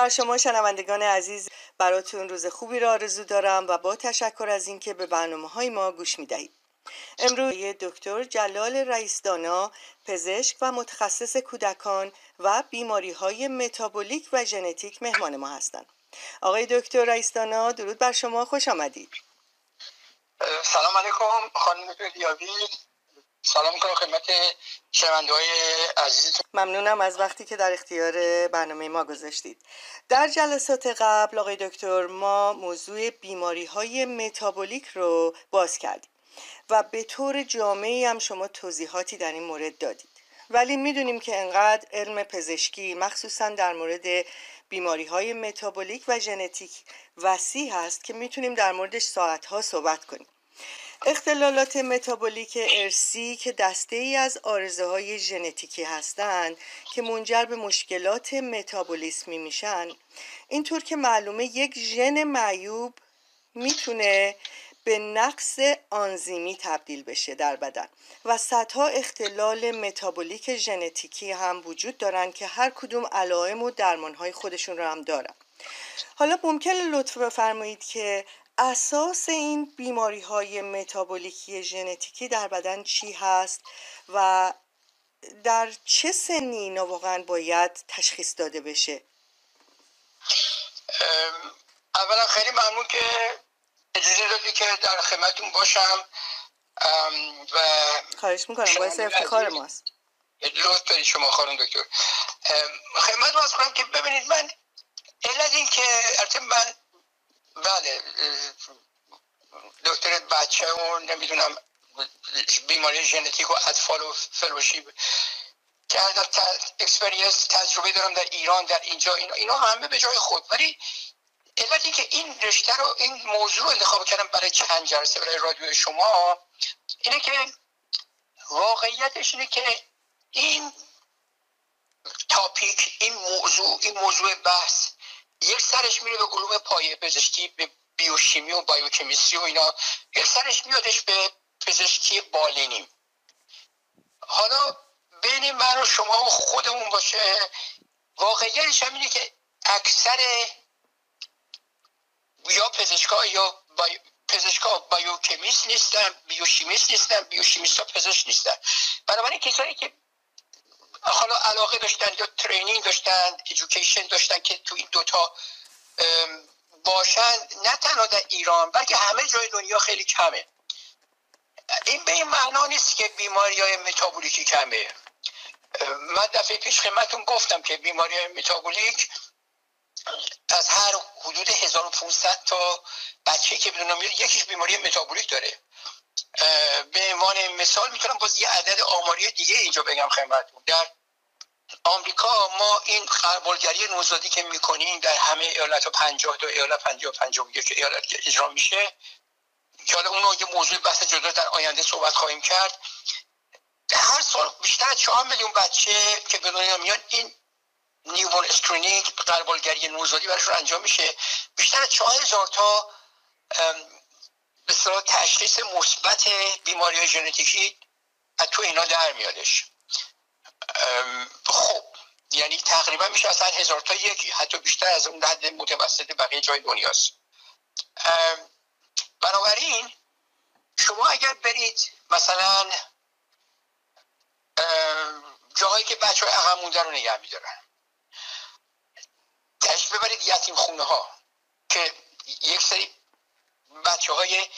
بر شما شنوندگان عزیز براتون روز خوبی را آرزو دارم و با تشکر از اینکه به برنامه های ما گوش می دهید. امروز دکتر جلال رئیسدانا پزشک و متخصص کودکان و بیماری های متابولیک و ژنتیک مهمان ما هستند. آقای دکتر رئیسدانا درود بر شما خوش آمدید. سلام علیکم خانم ریاوی سلام می‌کنم خدمت شنونده های عزیزتون. ممنونم از وقتی که در اختیار برنامه ما گذاشتید. در جلسات قبل آقای دکتر ما موضوع بیماری های متابولیک رو باز کردیم و به طور جامعی هم شما توضیحاتی در این مورد دادید. ولی می‌دونیم که انقدر علم پزشکی مخصوصا در مورد بیماری های متابولیک و ژنتیک وسیع هست که می‌تونیم در موردش ساعتها صحبت کنیم. اختلالات متابولیک ارسی که دسته ای از آرزه های ژنتیکی هستند که منجر به مشکلات متابولیسمی میشن. اینطور که معلومه یک ژن معیوب می‌تونه به نقص آنزیمی تبدیل بشه در بدن و صدها اختلال متابولیک ژنتیکی هم وجود دارن که هر کدوم علائم و درمانهای خودشون رو هم دارن. حالا ممکن لطف بفرمایید که اساس این بیماری های متابولیکی ژنتیکی در بدن چی هست و در چه سنی اینا واقعا باید تشخیص داده بشه؟ اولا خیلی ممنون که اجازه دادی که در خدمتتون باشم. و خواهش می‌کنم باعث افتخار ماست. لطف دارید شما خانم دکتر. خدمتتون عرض کنم که ببینید من علت این که من بله دکتر بچه و نمی‌دونم بیماری ژنتیک و اطفال و فلوشیپ کردم experience تجربه دارم در ایران در اینجا اینا, اینا همه به جای خود. ولی علتی که این رشته رو این موضوع رو انتخاب کردم برای چند جلسه برای رادیو شما اینه که واقعیتش اینه که این تاپیک این موضوع این موضوع بحث یک سرش میره به علوم پایه پزشکی به بیوشیمی و بایوکمیستری و اینا. یک سرش میادش به پزشکی بالینی. حالا بین من و شما و خودمون باشه واقعیتش هم اینه که اکثر یا پزشکا یا بای... پزشکا biochemist نیستن بیوشیمیست نیستن بیوشیمیست ها پزشک نیستن. بنابراین کسایی که حالا علاقه داشتن یا training داشتن education داشتن که تو این دوتا باشن نه تنها در ایران بلکه همه جای دنیا خیلی کمه. این به این معنا نیست که بیماری های متابولیکی کمه. من دفعه پیش خدمتتون گفتم که بیماری های متابولیک از هر حدود 1500 تا بچه که بدونم میاد یکیش بیماری متابولیک داره. به عنوان مثال می‌تونم باز یه عدد آماری دیگه اینجا بگم خدمتتون. در آمریکا ما این قربالگری نوزادی که می‌کنیم در همه ایالت ها 50 تا ایالت 50 51 ایالت که اجرا میشه که حالا اونو یه موضوع بحث جدا در آینده صحبت خواهیم کرد. هر سال بیشتر 4 میلیون بچه که به دنیا میان این newborn screening غربالگری نوزادی براشون انجام میشه. بیشتر از 4000 تا به تشخیص مثبت بیماری ژنتیکی از تو اینا در میادش. خب یعنی تقریبا میشه هر هزار تا یکی حتی بیشتر از اون حد متوسط بقیه جای دنیاست. بنابراین شما اگر برید مثلا جاهایی که بچه های عقب مونده رو نگه میدارن تشت ببرید یتیم خونه ها که یک سری بچه های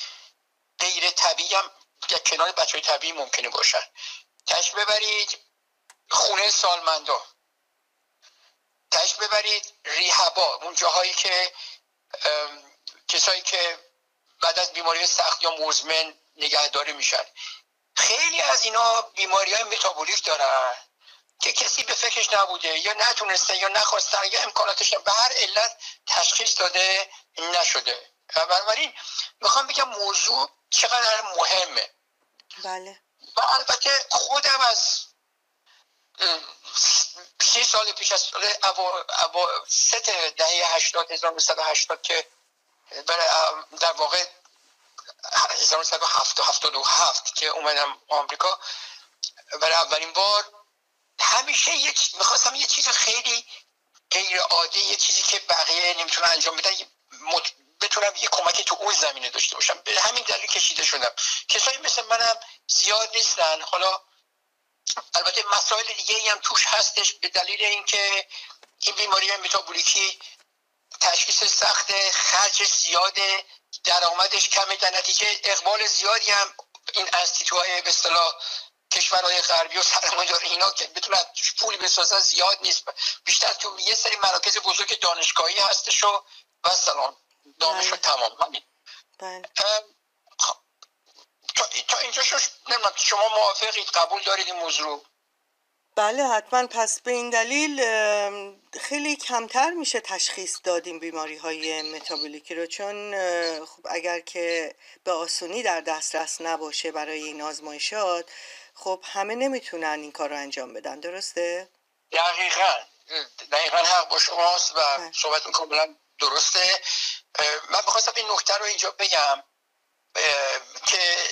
غیر طبیعی هم کنار بچه های طبیعی ممکنه باشن. تشت ببرید خونه سالمندا تش ببرید ریحبا اون جاهایی که کسایی که بعد از بیماری سخت یا مزمن نگهداری میشن. خیلی از اینا بیماری های متابولیک دارن که کسی به فکرش نبوده یا نتونسته یا نخواستن یا امکاناتش به هر علت تشخیص داده نشده. بنابراین می‌خوام بگم موضوع چقدر مهمه. بله. و البته خودم از سی سال پیش از سال ست دهه هشتاد هزار هشتاد که برای در واقع 1977 که اومدم آمریکا. برای اولین بار همیشه یه می‌خواستم یه چیز خیلی غیر عادی یه چیزی که بقیه نمی‌تونن انجام بدن بتونم یه کمکی تو اون زمینه داشته باشم. به همین دلیل کشیده شدم. کسایی مثل منم زیاد نیستن. حالا البته مسائل دیگه هم توش هستش به دلیل اینکه این بیماری متابولیکی تشخیص سخت خرج زیاده درآمدش کمه. در نتیجه اقبال زیادی هم این انستیتوهای به اصطلاح کشورهای غربی و سرمایه‌دار اینا که بتونن توش بسازن زیاد نیست. بیشتر تو یه سری مراکز بزرگ دانشگاهی هستش و و سلام. دانش بله. تمام همین بله. خب، تا اینجا شما موافقید قبول دارید این موضوع بله حتما پس به این دلیل خیلی کمتر میشه تشخیص دادیم بیماری های متابولیکی رو چون خب اگر که به آسونی در دسترس نباشه برای این آزمایشات خب همه نمی‌تونن این کار رو انجام بدن درسته؟ دقیقا دقیقا حق با شماست و بله. صحبت کاملا درسته من بخواستم این نکته رو اینجا بگم که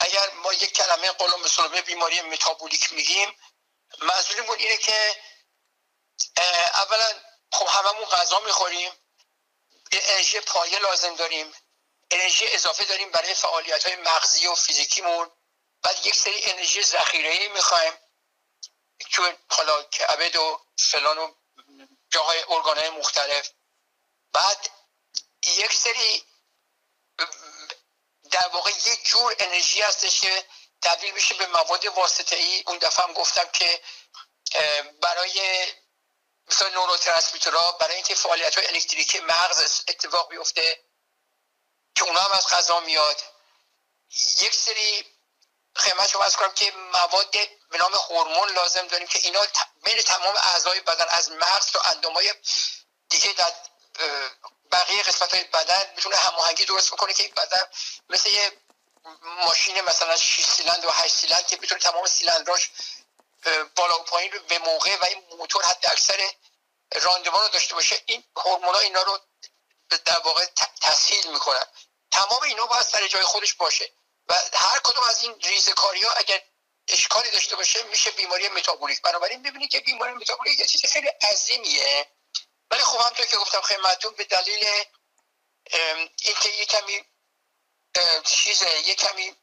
اگر ما یک کلمه قلم به بیماری متابولیک میگیم منظورمون اینه که اولا خب هممون غذا می‌خوریم انرژی پایه لازم داریم انرژی اضافه داریم برای فعالیت های مغزی و فیزیکیمون بعد یک سری انرژی ذخیره ای می‌خوایم که حالا کبد و فلان و جاهای ارگانهای مختلف. بعد یک سری در واقع یک جور انرژی هستش که تبدیل میشه به مواد واسطه ای اون دفعه هم گفتم که برای مثلا نوروترانسمیترها برای اینکه فعالیت های الکتریکی مغز اتفاق بیفته که اونا هم از غذا میاد. یک سری خدمت شما از کنم که مواد به نام هورمون لازم داریم که اینا بین تمام اعضای بدن از مغز تا اندامای دیگه در بقیه قسمت های بدن می‌تونه هماهنگی درست بکنه که این بدن مثل یه ماشین مثلا 6 سیلند و 8 سیلند که بتونه تمام سیلندراش بالا و پایین رو به موقع و این موتور حد اکثر راندمان رو داشته باشه. این هورمونا اینا رو در واقع تسهیل می‌کنن. تمام اینا باید سر جای خودش باشه و هر کدوم از این ریزکاری ها اگر اشکالی داشته باشه میشه بیماری متابولیک بنابراین ببینید که بیماری متابولیک یه چیز خیلی عظیمیه. ولی خب همطور که گفتم خدمتتون به دلیل اینکه یه کمی چیزه یه کمی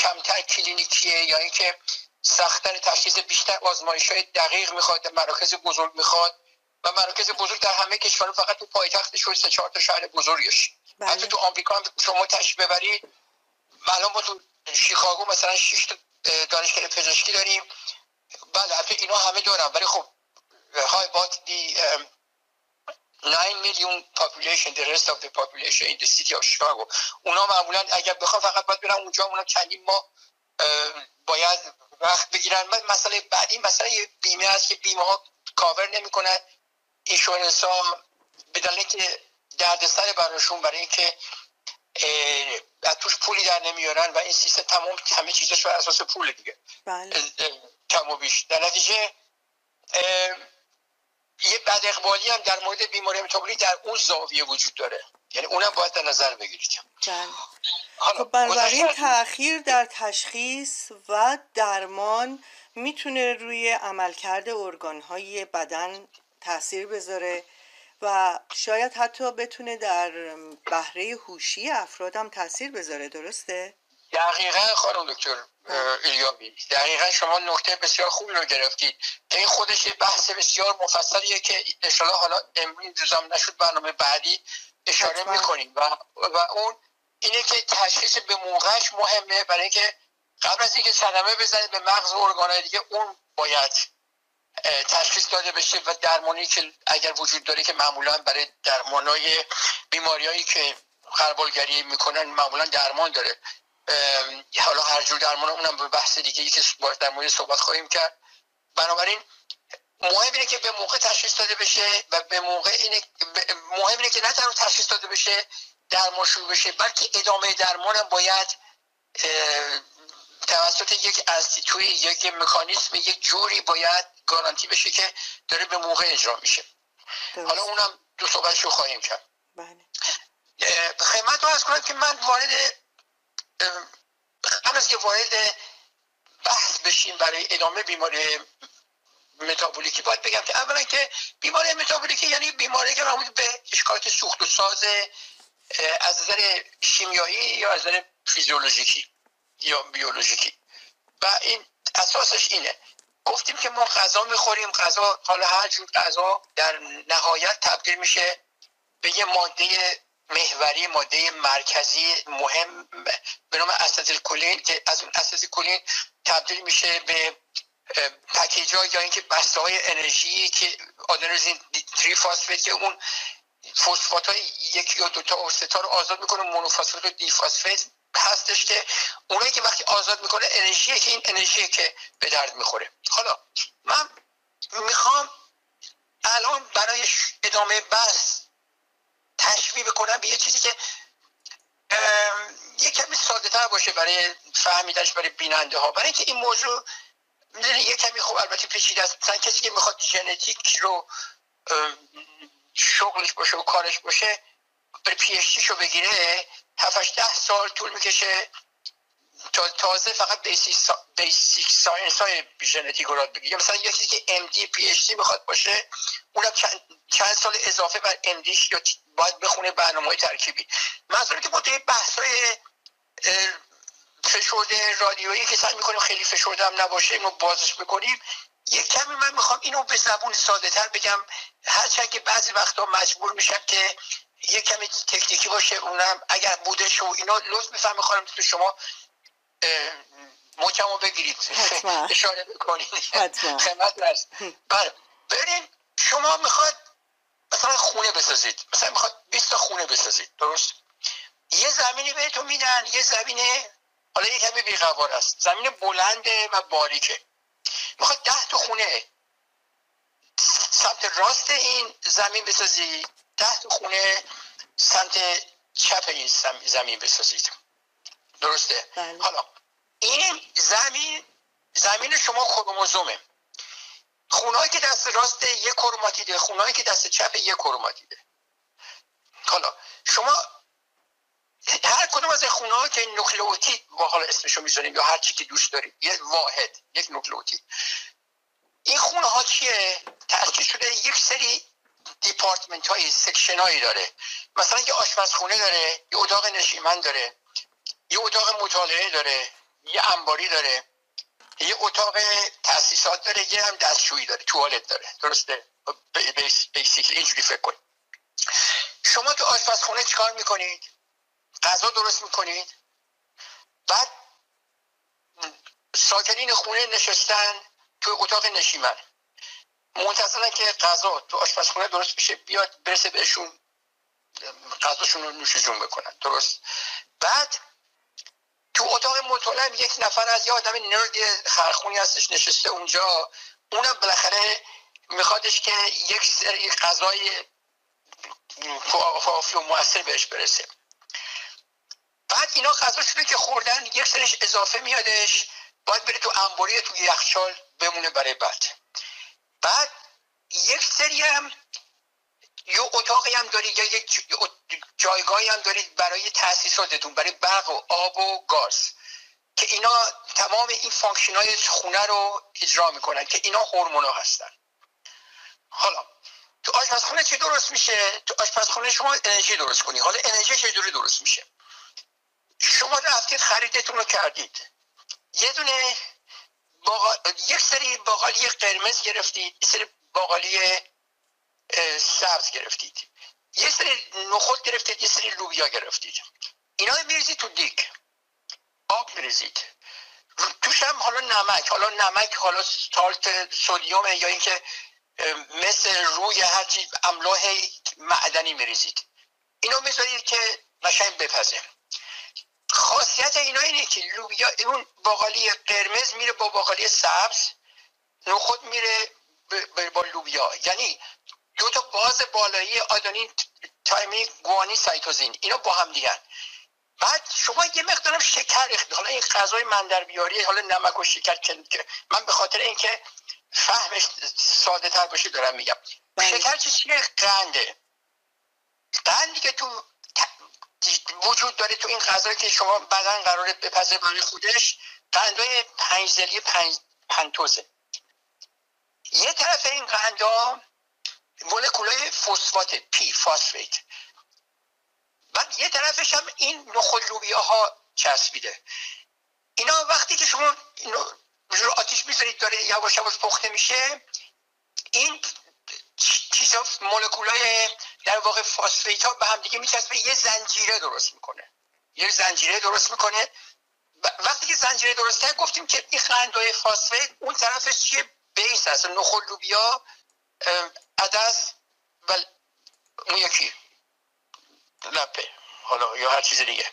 کمتر کلینیکیه یا اینکه سختتر تشخیص بیشتر آزمایش های دقیق می‌خواد مراکز بزرگ می‌خواد و مراکز بزرگ در همه کشور فقط تو پایتختش سه چهار تا شهر بزرگش. بله. حتی تو آمریکا هم شما تشریف ببرید. الان ما تو شیکاگو مثلا 6 تا دانشگاه پزشکی داریم. بله حتی اینا همه دارن. ولی خب های بات دی 9 میلیون population the rest of the population in the city of Chicago. اونا معمولا اگر بخوام فقط باید برن اونجا اونا چندین ما باید وقت بگیرن. مسئله بعدی یه بیمه هست که بیمه ها کاور نمی‌کنن. اینشورنس ها به دلیل که دردسر براشون برای اینکه از توش پولی در نمیارن و این سیستم تمام همه چیزش بر اساس پول دیگه. بله. کم و بیش. در نتیجه یه بد اقبالی هم در مورد بیماری متابولیک در اون زاویه وجود داره یعنی اونم باید در نظر بگیرید. خب بنابراین تاخیر در تشخیص و درمان می‌تونه روی عملکرد ارگانهای بدن تاثیر بذاره و شاید حتی بتونه در بهره هوشی افرادم تاثیر بذاره درسته؟ دقیقا خانم دکتر ایلیابی دقیقا شما نکته بسیار خوبی رو گرفتید. که این خودش بحث بسیار مفصلیه که اشاره حالا امروز روزم نشد برنامه بعدی اشاره می‌کنیم. و, و اون اینه که تشخیص به موقعش مهمه برای اینکه قبل از اینکه صدمه بزنه به مغز و ارگانهای دیگه اون باید تشخیص داده بشه و درمانی که اگر وجود داره که معمولا برای درمانای بیماریایی که خربالگری می‌کنن معمولا درمان داره. حالا هر جور درمان اونم به بحث دیگه ای که در مورد صحبت خواهیم کرد. بنابراین مهم اینه که به موقع تشخیص داده بشه و به موقع اینه مهم اینه که نه تنها تشخیص داده بشه درمان شروع بشه بلکه ادامه درمان هم باید توسط یک توی یک مکانیسم یک جوری باید گارانتی بشه که داره به موقع اجرا میشه. حالا اونم دو صحبتشو خواهیم کرد. بله. خدمت رو از کنم که من وارد از که وارد بحث بشیم برای ادامه بیماری متابولیکی باید بگم که اولا که بیماری متابولیکی یعنی بیماری که مربوط به اشکالات سوخت و ساز از نظر شیمیایی یا از نظر فیزیولوژیکی یا بیولوژیکی. و این اساسش اینه. گفتیم که ما غذا می‌خوریم غذا حالا هر جور غذا در نهایت تبدیل میشه به یه ماده محوری ماده مرکزی مهم به نام کلین که از اون کلین تبدیل میشه به پکیج یا اینکه بسته های انرژی که آدنوزین تری فاسفیت که اون فسفات های یکی یا دوتا و ستا رو آزاد می‌کنه مونوفاسفات و دی فاسفیت هستش که اونایی که وقتی آزاد می‌کنه انرژی که این انرژی که به درد می‌خوره. حالا من می‌خوام الان برای ادامه بحث تشبیه بکنم به یه چیزی که یه کمی ساده تر باشه برای فهمیدنش برای بیننده ها برای اینکه این موضوع یه کمی خوب البته پیچیده است. مثلا کسی که می‌خواد ژنتیک رو شغلش باشه و کارش باشه بر پی رو بگیره 7 ده سال طول می‌کشه. تازه فقط basic science های ژنتیک رو بگیره مثلا یکی که MD PhD می‌خواد باشه اونم چند, چند سال اضافه بر MD ش یا باید بخونه برنامه های ترکیبی منظوری که ما توی بحث های فشرده رادیویی که سعی می‌کنیم خیلی فشرده هم نباشه اینو بازش بکنیم. یک کمی من می‌خوام اینو به زبون ساده تر بگم هرچند که بعضی وقتا مجبور میشم که یک کمی تکنیکی باشه اونم اگر بودش و اینا لطف میفهم می‌خوام تو شما محکم رو بگیرید اشاره بکنید. خدمت هست بله. برین شما می‌خواد مثلا خونه بسازید. مثلا می‌خواد 20 تا خونه بسازید. درست؟ یه زمینی بهتون میدن یه زمینه حالا یه کمی بیقوار است. زمین بلنده و باریکه. می‌خواد ده تا خونه سمت راست این زمین بسازید. ده تا خونه سمت چپ این زمین بسازید. درسته. بله. حالا این زمین زمین شما کروموزومه. خونهایی که دست راست یک کروماتیده خونهایی که دست چپ یک کروماتیده. حالا شما هر کدوم از خونه ها که نوکلئوتید با حالا اسمشو می‌ذاریم یا هر چی که دوست دارید یه واحد یک نوکلئوتید. این خونه ها چیه تشکیل شده یک سری دیپارتمنت های section هایی داره. مثلا یه آشپزخونه داره یه اتاق نشیمن داره. یه اتاق مطالعه داره یه انباری داره یه اتاق تاسیسات داره یه هم دستشویی داره توالت داره درسته؟ basically اینجوری فکر کنید. شما تو آشپزخونه چیکار می‌کنید؟ غذا درست می‌کنید؟ بعد ساکنین خونه نشستن تو اتاق نشیمن. منتظرن که غذا تو آشپزخونه درست میشه بیاد برسه بهشون غذاشون رو نوش جون بکنن درست؟ بعد تو اتاق مطالعه یک نفر از یه آدم نرد خرخونی هستش نشسته اونجا. اونم بالاخره میخوادش که یک سری غذای کافی و موثر بهش برسه. بعد اینا غذاشونه که خوردن یک سریش اضافه میادش. باید بره تو انباری تو یخچال بمونه برای بعد. بعد یک سری هم یه اتاقی هم دارید یا یک جایگاهی هم دارید برای تاسیساتتون برای برق و آب و گاز که اینا تمام این function های خونه رو اجرا می‌کنن که اینا هورمونا هستن. حالا تو آشپزخونه چی درست میشه؟ تو آشپزخونه شما انرژی درست کنی. حالا انرژی چجوری درست میشه؟ شما رفتید خریدتون رو کردید. یه دونه یک سری باقالی قرمز گرفتید یه سری باقالی سبز گرفتید. یه سری نخود گرفتید یه سری لوبیا گرفتید. اینا میریزید تو دیک آب میریزید. توش هم حالا نمک حالا نمک حالا سالت سودیوم یا اینکه مثل روی هرچی املاح معدنی میریزید. اینو می‌ذارید که قشنگ بپزه. خاصیت اینا اینه که لوبیا اون باقالی قرمز میره با باقالی سبز نخود میره با لوبیا. یعنی دو تا باز بالایی آدانین تایمی گوانی سایتوزین. اینا با هم دیگن بعد شما یه مقدارم شکر ریخت حالا این غذای من در بیاری حالا نمک و شکر که من به خاطر اینکه فهمش ساده تر باشه دارم میگم. بله. شکر چیزی قنده. قندی که تو وجود داره تو این غذا که شما بدن قراره بپزه برای خودش قندای پنج زلی پنج پنتوزه. یه طرف این قندا مولکولای فسفات پی فاسفیت بعد یه طرفش هم این نخود ها چسبیده. اینا وقتی که شما رو آتیش می‌ذارید داره یواش یواش پخته میشه این چیزا مولکولای در واقع فاسفیت ها به هم دیگه میچسبه. یه زنجیره درست می‌کنه. یه زنجیره درست می‌کنه. وقتی که زنجیره درست کرد گفتیم که این قندهای فاسفیت اون طرفش چیه؟ بیس هست. نخل لوبیا عدس و اون یکی. لپه. حالا یا هر چیز دیگه.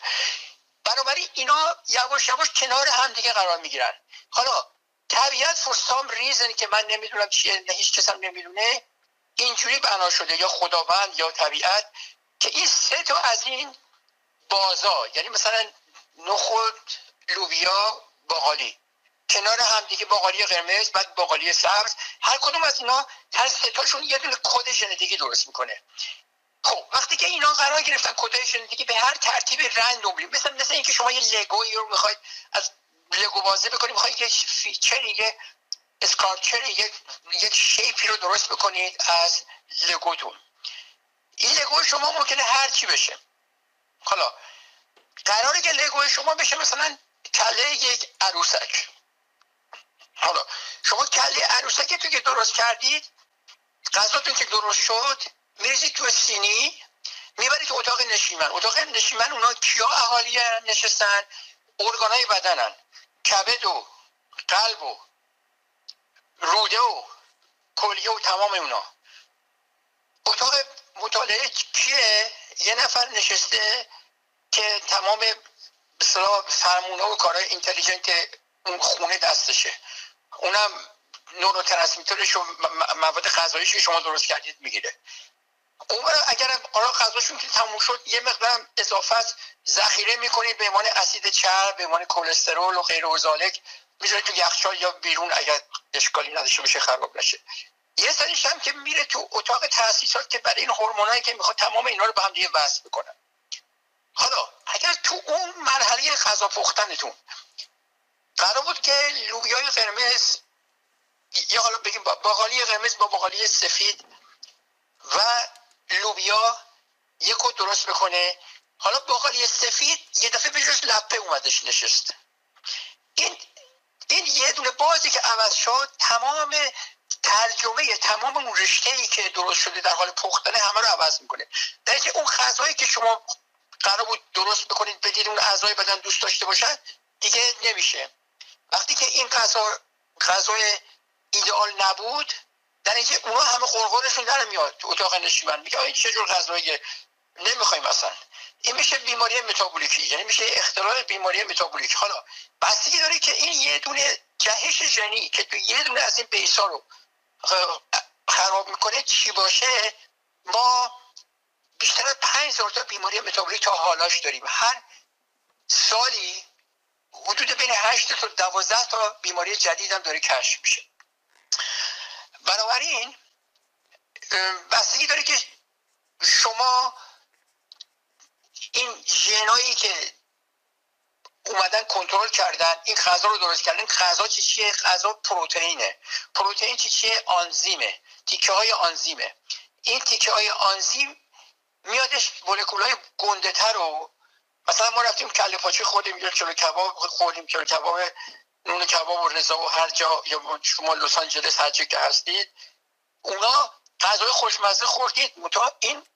بنابراین اینا یواش یواش کنار هم دیگه قرار می‌گیرن. حالا طبیعت فور سام ریزنی که من نمی‌دونم چیه هیچ کس هم نمی‌دونه اینجوری بنا شده یا خداوند یا طبیعت که این سه تا از این بازا یعنی مثلا نخود لوبیا باقالی. کنار هم دیگه باقالی قرمز بعد باقالی سبز. هر کدوم از اینا هر ستاشون یه دونه کد ژنتیکی درست می‌کنه. خب وقتی که اینا قرار گرفتن کد ژنتیکی به هر ترتیب random مثل مثل اینکه شما یه لگویی رو می‌خواید از لگو بازی بکنید می‌خواید یه feature یه structure یک یک shape ی رو درست بکنید از لگوتون. این لگو شما ممکنه هر چی بشه. حالا قراره که لگو شما بشه مثلا کله یک عروسک. حالا شما کله عروسک تو که درست کردید غذاتون که درست شد میریزید تو سینی می‌برید تو اتاق نشیمن. اتاق نشیمن اونا کیا اهالی نشستن. ارگانای بدنن. کبد و قلب و روده و کلیه و تمام اونا. اتاق مطالعه کیه؟ یه نفر نشسته که تمام بسیار فرمونه و کارهای اینتلیجنت اون خونه دستشه. اونم نورو و مواد غذاییش که شما درست کردید می‌گیره. اون اگر آرا غذاشون که تموم شد یه مقدار اضافه ذخیره می‌کنید به عنوان اسید چرب به عنوان کلسترول و غیر و ذالک می‌ذاره تو یخچال یا بیرون اگر اشکالی نداشته باشه خراب نشه. یه سریش هم که میره تو اتاق تاسیسات که برای این هورمونایی که می‌خواد تمام اینا رو به هم دیگه وصل بکنن حالا اگر تو اون مرحله غذا پختنتون قرار بود که لوبیای قرمز یا حالا بگیم باقالی قرمز با باقالی سفید و لوبیا یک درست بکنه. حالا باقالی سفید یه دفعه به لپه اومدش نشست. این این یه دونه بازی که عوض شد تمام ترجمه تمام اون رشته ای که درست شده در حال پختن همه رو عوض می‌کنه. در اون غذایی که شما قرار بود درست بکنید بدید اون اعضای بدن دوست داشته باشن دیگه نمیشه. وقتی که این غذا غذای ایدئال نبود در اینکه اونا همه قرقرشون در میاد تو اتاق نشیمن. میگه این چه جور غذایی نمی‌خوایم مثلا این میشه بیماری متابولیکی یعنی میشه اختلال بیماری متابولیک حالا بستگی داره که این یه دونه جهش ژنی که تو یه دونه از این بیسا رو خراب می‌کنه چی باشه؟ ما بیشتر از پنج تا بیماری متابولیک تا حالاش داریم. هر سالی حدود بین 8 تا 12 تا بیماری جدید هم داره کشف میشه. بنابراین بستگی داره که شما این ژنایی که اومدن کنترل کردن این غذا رو درست کردن غذا چی چیه؟ غذا پروتئینه. پروتئین چی چیه؟ آنزیمه. تیکه های آنزیمه. این تیکه های آنزیم میادش مولکول های گنده مثلا ما رفتیم کله پاچه خوردیم یا کلو کباب خوردیم کلو کباب نون کباب و رضا و هر جا یا شما لس آنجلس هر که هستید. اونا غذای خوشمزه خوردید. متا این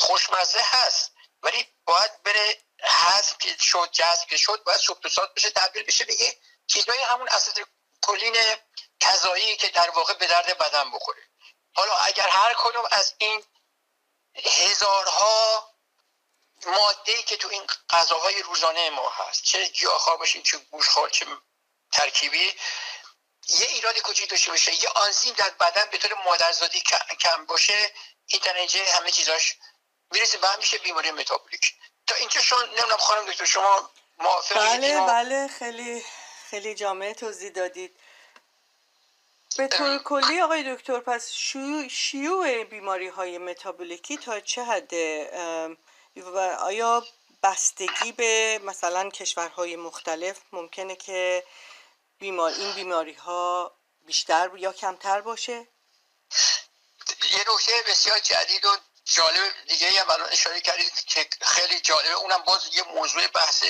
خوشمزه هست. ولی باید بره حذف که شد جذب که شد باید سوپتوسات بشه تبدیل بشه بگه چیزای همون اسید کلین کذایی که در واقع به درد بدن بخوره. حالا اگر هر کدوم از این هزارها ماده که تو این غذاهای روزانه ما هست چه گیاهخوار باشیم چه گوشخوار چه ترکیبی یه ایراد کوچیک داشته باشه یه آنزیم در بدن به طور مادرزادی کم باشه این در همه چیزاش می‌رسه به میشه بیماری متابولیک. تا اینکه شما نمی‌دونم خانم دکتر شما موافقید بله بله خیلی خیلی جامعه توضیح دادید. به طور کلی آقای دکتر پس شیوع بیماری های متابولیکی تا چه حده؟ و آیا بستگی به مثلا کشورهای مختلف ممکنه که بیمار این بیماری ها بیشتر یا کمتر باشه؟ یه نکته بسیار جدید و جالب دیگه هم الان اشاره کردید که خیلی جالبه. اونم باز یه موضوع بحث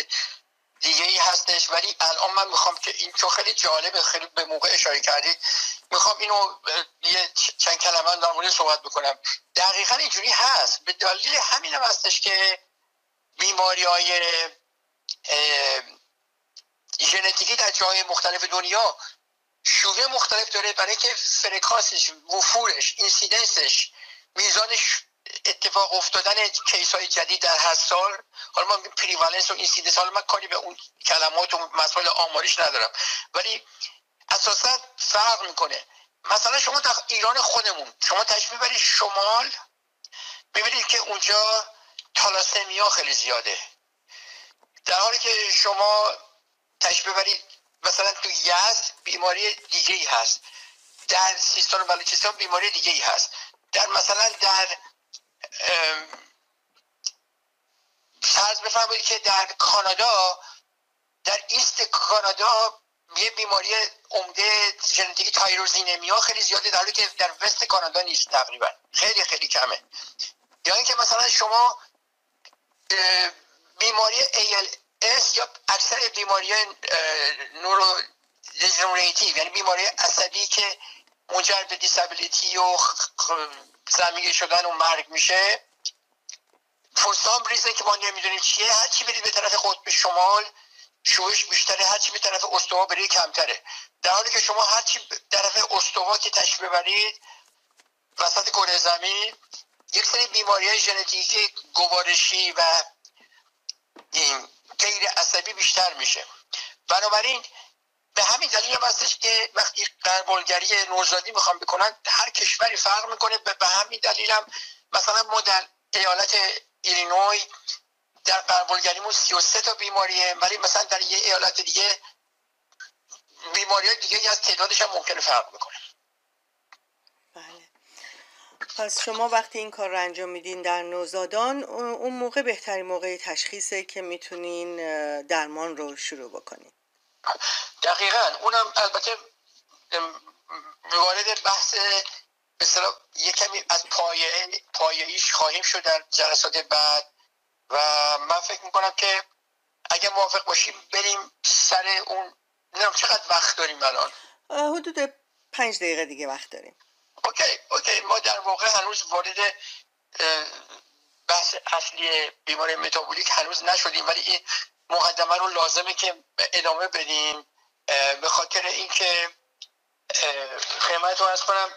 دیگه ای هستش. ولی الان من می‌خوام که این چون خیلی جالبه خیلی به موقع اشاره کردید. می‌خوام اینو یه چند کلمه در مورد صحبت بکنم. دقیقا اینجوری هست. به دلیل همین هم هستش که بیماری های ژنتیکی در جای مختلف دنیا شیوع مختلف داره برای که فرکانسش وفورش incidence ش میزانش اتفاق افتادن case های جدید در هر سال. حالا ما prevalence و incidence حالا من کاری به اون کلمات و مسائل آماریش ندارم. ولی اساسا فرق می‌کنه. مثلا شما در ایران خودمون شما تشبیه ببرید شمال ببینید که اونجا تالاسمیا خیلی زیاده. در حالی که شما تشبیه ببرید مثلا تو یزد بیماری دیگه ای هست. در سیستان و بلوچستان بیماری دیگه ای هست. در مثلا در فرض بفرمایید که در کانادا در ایست کانادا یه بیماری عمده ژنتیکی تایروزینمیا خیلی زیاده در حالی که در وست کانادا نیست تقریبا. خیلی خیلی کمه. یا اینکه مثلا شما بیماری ALS یا اکثر بیماری نورو یعنی بیماری عصبی که منجر به دیسابیلیتی و زمینی شدن و مرگ میشه فرسام ریزه که ما نمی‌دونیم چیه هرچی برید به طرف قطب شمال شوش بیشتره هرچی به طرف استوا برید کمتره. در حالی که شما هرچی به طرف استوا که تشبه ببرید وسط کره زمین یک سری بیماری های ژنتیکی گوارشی و این غیر عصبی بیشتر میشه. بنابراین به همین دلیل هم هستش که وقتی قربالگری نوزادی می‌خوام بکنن هر کشوری فرق می‌کنه. به همین دلیل مثلا ما در ایالت ایلینوی در قربالگریمون 33 تا بیماریه ولی مثلا در یه ایالت دیگه بیماری های دیگه از تعدادش هم ممکنه فرق بکنه. بله. پس شما وقتی این کار رو انجام میدین در نوزادان اون موقع بهترین موقع تشخیصه که می‌تونین درمان رو شروع بکنین. دقیقا. اونم البته وارد بحث مثلا یه کمی از پایه پایه‌ایش خواهیم شد در جلسات بعد. و من فکر می‌کنم که اگه موافق باشیم بریم سر اون نمی‌دونم چقدر وقت داریم الان. حدود پنج دقیقه دیگه وقت داریم. okay okay. ما در واقع هنوز وارد بحث اصلی بیماری متابولیک هنوز نشدیم ولی این مقدمه رو لازمه که ادامه بدیم. به خاطر اینکه خدمتتون عرض کنم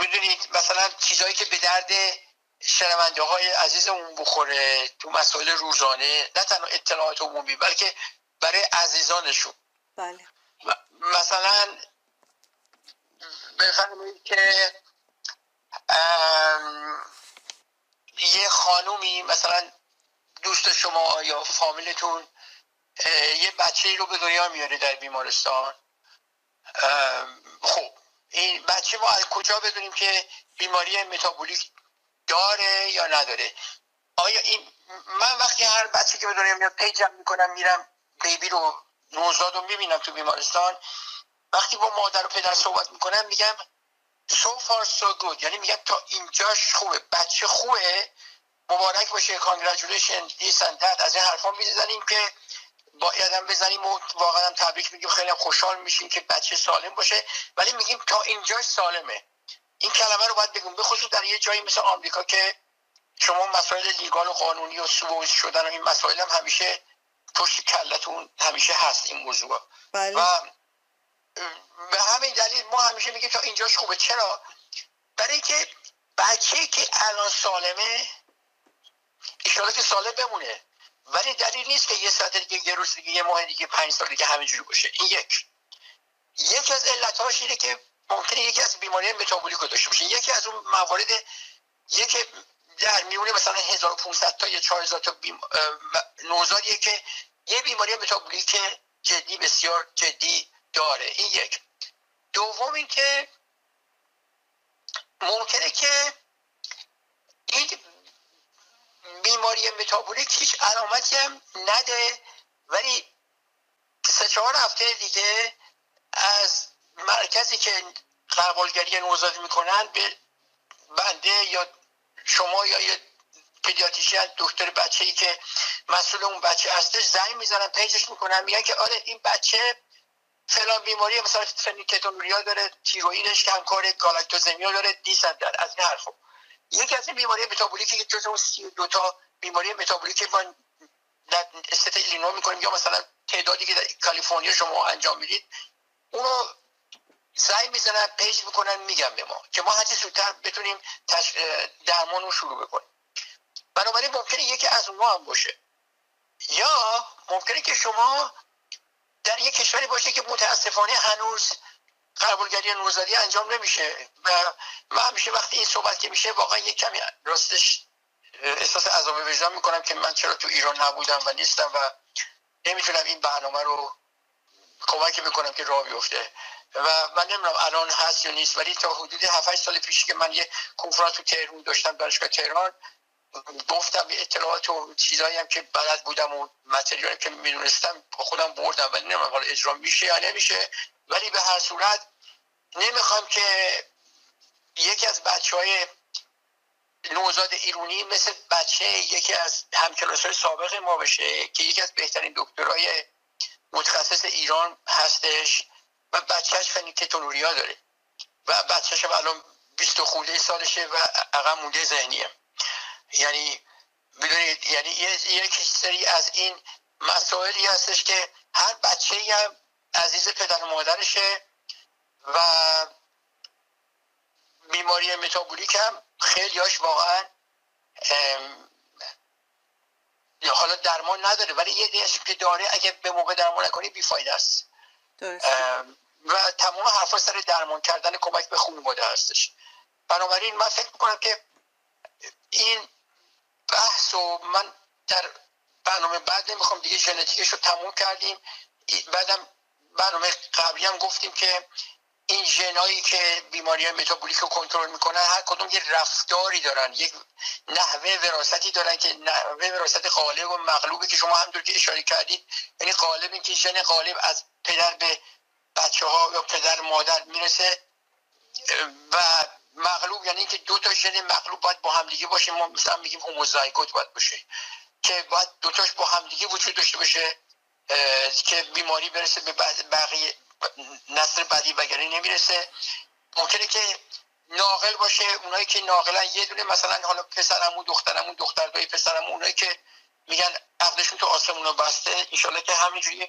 می‌دونید مثلا چیزهایی که به درد شنونده های عزیزمون بخوره تو مسائل روزانه نه تنها اطلاعات عمومی بلکه برای عزیزانشون. بله. مثلا بفرمایید که یه خانومی مثلا دوست شما یا فامیلتون یه بچه رو به دنیا میاره در بیمارستان. خب این بچه ما از کجا بدونیم که بیماری متابولیک داره یا نداره؟ آیا این من وقتی هر بچه که به دنیا میاد page م می‌کنن میرم baby رو نوزاد رو می‌بینم تو بیمارستان. وقتی با مادر و پدر صحبت می‌کنم میگم so far so good. یعنی میگم تا اینجاش خوبه. بچه خوبه. مبارک باشه. congratulations از این حرفا می‌زنیم که باید هم بزنیم و واقعا تبریک میگیم. خیلی خوشحال میشیم که بچه سالم باشه. ولی میگیم تا اینجاش سالمه. این کلمه رو باید بگیم به خصوص در یه جایی مثل آمریکا که شما مسائل لیگال و قانونی و سووز شدن و این مسائل هم همیشه پشت کلتون همیشه هست این موضوع. بله. و به همین دلیل ما همیشه میگیم تا اینجاش خوبه. چرا؟ برای که بچه که الان سالمه ایشالا که سالم بمونه. ولی دلیل نیست که یه ساعت دیگه یه روز دیگه یه ماه دیگه پنج سال دیگه همینجوری باشه. این یک. یکی از علتهاش اینه که ممکنه یکی از بیماری متابولیک رو داشته باشه. یکی از اون موارد یکی در میونه مثلا 1500 تا یا 4000 تا بیم... نوزادیه که یه بیماری متابولیک جدی بسیار جدی داره. این یک. دوم اینکه ممکنه که این بیماری متابولیک هیچ علامتی هم نده ولی سه چهار هفته دیگه از مرکزی که غربالگری نوزادی می‌کنن به بنده یا شما یا یه pediatrician دکتر بچه ای که مسئول اون بچه هستش زنگ می‌زنن page ش می‌کنن میگن که آره این بچه فلان بیماری مثلا فنیل‌کتونوریا داره تیروئیدش کم کاره گالاکتوزمیا داره دیسندر از این حرفا یکی از این بیماری متابولیکی که جز اون سی دو تا بیماری متابولیک ما در استت ایلینو می‌کنیم یا مثلا تعدادی که در کالیفرنیا شما انجام می‌دید اونو زنگ می‌زنن پیج می‌کنن میگن به ما که ما هرچی زودتر بتونیم درمان رو شروع بکنیم. بنابراین ممکنه یکی از اونها هم باشه. یا ممکنه که شما در یک کشوری باشه که متاسفانه هنوز قبولگری نوزادی انجام نمیشه و من همیشه وقتی این صحبت که میشه واقعا یک کمی راستش احساس عذاب وجدان می‌کنم که من چرا تو ایران نبودم و نیستم و نمی‌تونم این برنامه رو کمک بکنم که راه بیفته. و من نمی‌دونم الان هست یا نیست ولی تا حدود 7 سال پیش که من یه کنفرانس تو تهران داشتم دانشگاه تهران گفتم اطلاعات و چیزایی هم که بلد بودم و متریالی که می‌دونستم خودم بردم ولی نمی‌دونم حالا اجرا میشه یا نمیشه. ولی به هر صورت نمی‌خوام که یکی از بچه های نوزاد ایرونی مثل بچه یکی از همکلاس های سابق ما بشه که یکی از بهترین دکترای متخصص ایران هستش. و بچهش فنیکتونوریا داره. و بچهش الان 20 خورده سالشه و عقب مونده ذهنیه. یعنی بدونید یعنی یک سری از این مسائلی هستش که هر بچه هم عزیز پدر و مادرشه و بیماری متابولیک هم خیلیاش واقعا حالا درمان نداره. ولی یه دیش که داره اگه به موقع درمان نکنی بیفایده است. و تمام حرفا سر درمان کردن کمک به خانواده هستش. بنابراین من فکر می‌کنم که این بحث و من در برنامه بعد نمی‌خوام دیگه ژنتیکش رو تموم کردیم. بعدم برنامه قبلی هم گفتیم که این ژنایی که بیماری متابولیک رو کنترل می‌کنن هر کدوم یه رفتاری دارن یک نحوه وراستی دارن که نحوه وراثت غالب و مغلوبی که شما همطور که اشاره کردید یعنی غالب این که ژن غالب از پدر به بچه ها یا پدر مادر می‌رسه و مغلوب یعنی که دو تا ژن مغلوب باید با همدیگه باشه. ما مثلا میگیم هوموزایگوت باید باشه که باید دوتاش با همدیگه وجود داشته باشه که بیماری برسه به بقیه نسل بعدی وگرنه نمی‌رسه. ممکنه که ناقل باشه اونایی که ناقلن یه دونه مثلا حالا پسرمون دخترمون دختر پسرمون اونایی که میگن عقدشون تو آسمون بسته انشالله که همینجوری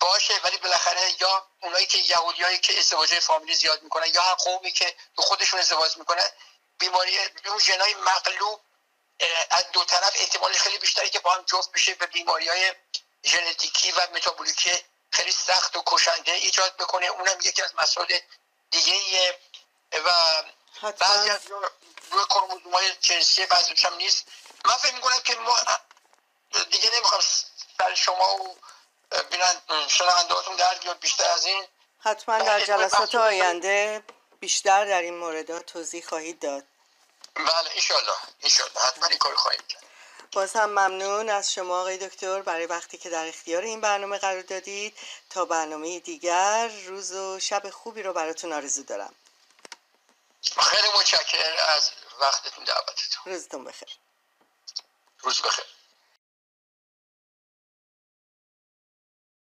باشه ولی بالاخره یا اونایی که یهودیایی که ازدواج فامیلی زیاد می‌کنن یا هر قومی که تو خودشون ازدواج می‌کنن بیماری اون ژنای مغلوب از دو طرف احتمالش خیلی بیشتری که با هم جفت بشه به بیماری های ژنتیکی و متابولیکی خیلی سخت و کشنده ایجاد بکنه. اونم یکی از مسائل دیگه ایه و بعضی از روی کروموزوم های جنسی بعضیش هم نیست. من فکر می‌کنم که ما دیگه نمی‌خوام سر شما و بینن شنوندهاتون در بیاد بیشتر از این. حتما در جلسات آینده بیشتر در این مورد توضیح خواهید داد. بله ایشالله ایشالله حتما این کار خواهید کرد. باز هم ممنون از شما آقای دکتر برای وقتی که در اختیار این برنامه قرار دادید. تا برنامه دیگر روز و شب خوبی رو براتون آرزو دارم. خیلی متشکر از وقتتون دعوتتون. روزتون بخیر. روز بخیر.